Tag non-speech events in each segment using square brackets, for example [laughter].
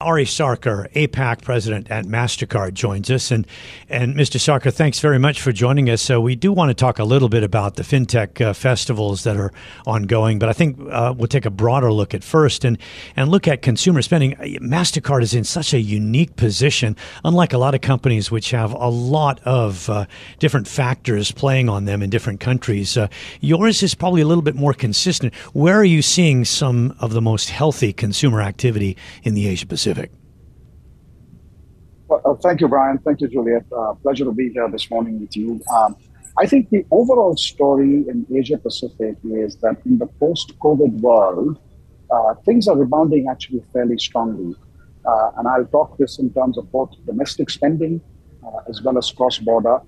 Ari Sarker, APAC president at MasterCard, joins us. And, and Mr. Sarker, thanks very much for joining us. So, we do want to talk a little bit about the fintech uh, festivals that are ongoing, but I think uh, we'll take a broader look at first and, and look at consumer spending. MasterCard is in such a unique position, unlike a lot of companies which have a lot of uh, different factors playing on them in different countries. Uh, yours is probably a little bit more consistent. Where are you seeing some of the most healthy consumer activity in the Asia Pacific? Pacific. Well, uh, thank you, Bryan. Thank you, Juliette. Uh, pleasure to be here this morning with you. Um, I think the overall story in Asia Pacific is that in the post COVID world, uh, things are rebounding actually fairly strongly. Uh, and I'll talk this in terms of both domestic spending uh, as well as cross border.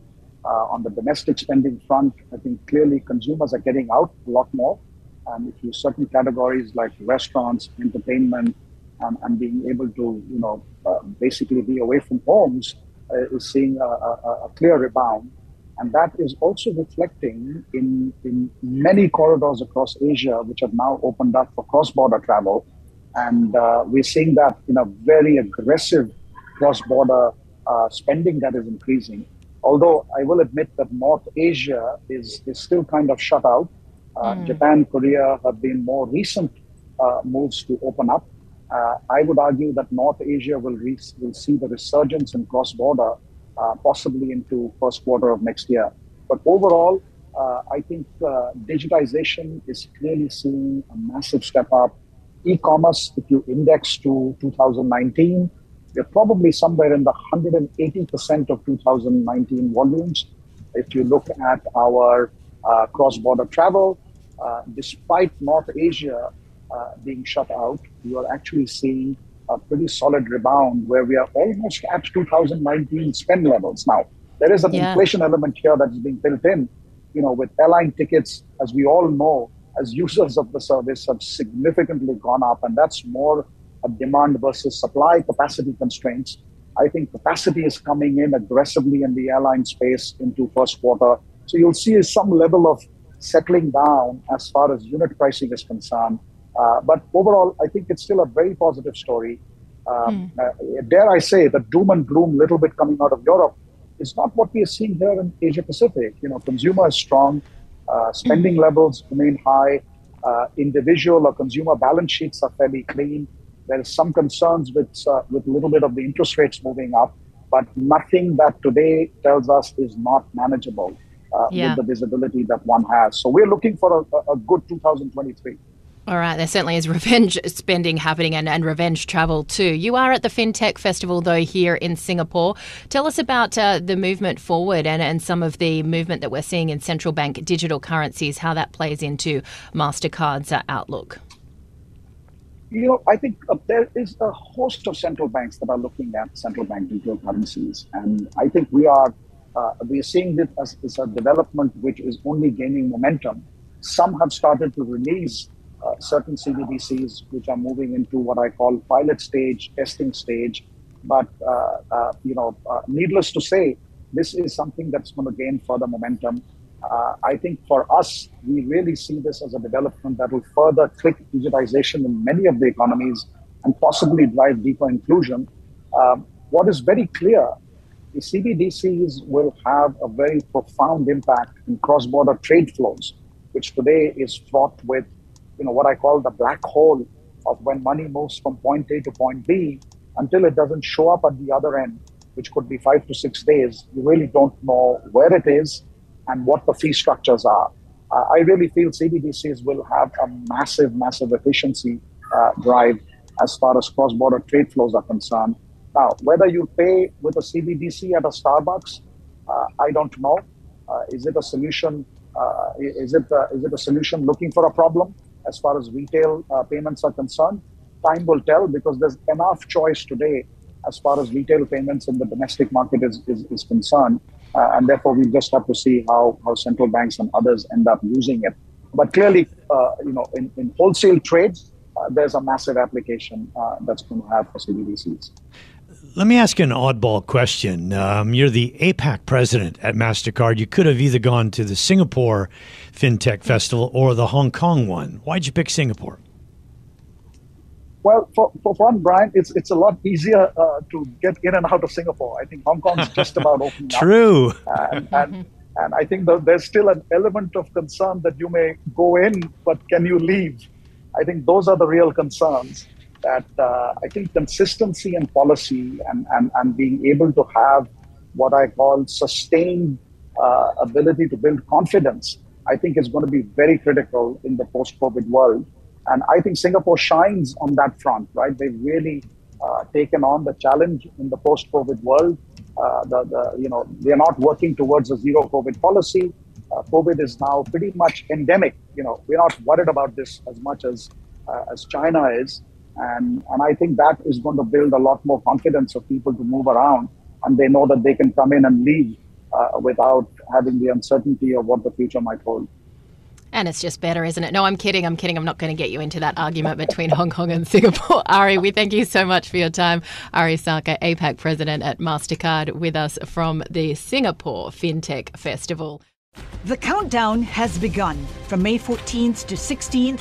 Uh, on the domestic spending front, I think clearly consumers are getting out a lot more. And if you certain categories like restaurants, entertainment, um, and being able to, you know, uh, basically be away from homes uh, is seeing a, a, a, clear rebound. And that is also reflecting in, in many corridors across Asia, which have now opened up for cross border travel. And uh, we're seeing that in a very aggressive cross border uh, spending that is increasing. Although I will admit that North Asia is, is still kind of shut out. Mm. Japan, Korea have been more recent uh, moves to open up. Uh, I would argue that North Asia will, re- will see the resurgence in cross border uh, possibly into first quarter of next year. But overall, uh, I think uh, digitization is clearly seeing a massive step up. E-commerce, if you index to 2019, we're probably somewhere in the 180% of 2019 volumes. If you look at our uh, cross-border travel, uh, despite North Asia Uh, being shut out, you are actually seeing a pretty solid rebound where we are almost at 2019 spend levels now. There is an yeah. inflation element here that is being built in. You know, with airline tickets, as we all know, as users of the service have significantly gone up, and that's more a demand versus supply capacity constraints. I think capacity is coming in aggressively in the airline space into first quarter. So you'll see some level of settling down as far as unit pricing is concerned. Uh, but overall, I think it's still a very positive story. Um, mm. uh, dare I say, the doom and gloom little bit coming out of Europe is not what we are seeing here in Asia Pacific. You know, consumer is strong, uh, spending mm. levels remain high, uh, individual or consumer balance sheets are fairly clean. There is some concerns with uh, with a little bit of the interest rates moving up, but nothing that today tells us is not manageable uh, yeah. with the visibility that one has. So we're looking for a, a good 2023. All right, there certainly is revenge [laughs] spending happening and, and revenge travel too. You are at the FinTech Festival, though, here in Singapore. Tell us about uh, the movement forward and, and some of the movement that we're seeing in central bank digital currencies, how that plays into MasterCard's uh, outlook. You know, I think uh, there is a host of central banks that are looking at central bank digital currencies. And I think we are, uh, we are seeing this as, as a development which is only gaining momentum. Some have started to release uh, certain CBDCs which are moving into what I call pilot stage, testing stage. But uh, uh, you know, uh, needless to say, this is something that's going to gain further momentum. I think for us, we really see this as a development that will further click digitization in many of the economies and possibly drive deeper inclusion. Um, what is very clear the CBDCs will have a very profound impact in cross-border trade flows, which today is fraught with you know what I call the black hole of when money moves from point A to point B until it doesn't show up at the other end, which could be five to six days. You really don't know where it is and what the fee structures are. Uh, I really feel CBDCs will have a massive, massive efficiency uh, drive. as far as cross border trade flows are concerned. Now, whether you pay with a CBDC at a Starbucks, uh, I don't know. Uh, is it a solution? Uh, is it uh, is it a solution looking for a problem as far as retail uh, payments are concerned? Time will tell because there's enough choice today as far as retail payments in the domestic market is, is, is concerned. Uh, and therefore, we just have to see how, how central banks and others end up using it. But clearly, uh, you know, in, in wholesale trades, uh, there's a massive application uh, that's going to have for CBDCs. Let me ask you an oddball question. Um, you're the APAC president at MasterCard. You could have either gone to the Singapore FinTech Festival or the Hong Kong one. Why'd you pick Singapore? Well, for, for one, Bryan, it's it's a lot easier uh, to get in and out of Singapore. I think Hong Kong's just about [laughs] opening True. up. True. And, and, and I think there's still an element of concern that you may go in, but can you leave? I think those are the real concerns. That uh, I think consistency and policy and, and, and being able to have what I call sustained uh, ability to build confidence, I think is going to be very critical in the post COVID world. And I think Singapore shines on that front, right? They've really uh, taken on the challenge in the post-COVID world. Uh, the, the, you know, they're not working towards a zero COVID policy. Uh, COVID is now pretty much endemic. You know, we're not worried about this as much as uh, as China is, and and I think that is going to build a lot more confidence of people to move around, and they know that they can come in and leave uh, without having the uncertainty of what the future might hold. And it's just better, isn't it? No, I'm kidding. I'm kidding. I'm not going to get you into that argument between [laughs] Hong Kong and Singapore. [laughs] Ari, we thank you so much for your time. Ari Sarker, APAC president at MasterCard, with us from the Singapore FinTech Festival. The countdown has begun. From May 14th to 16th,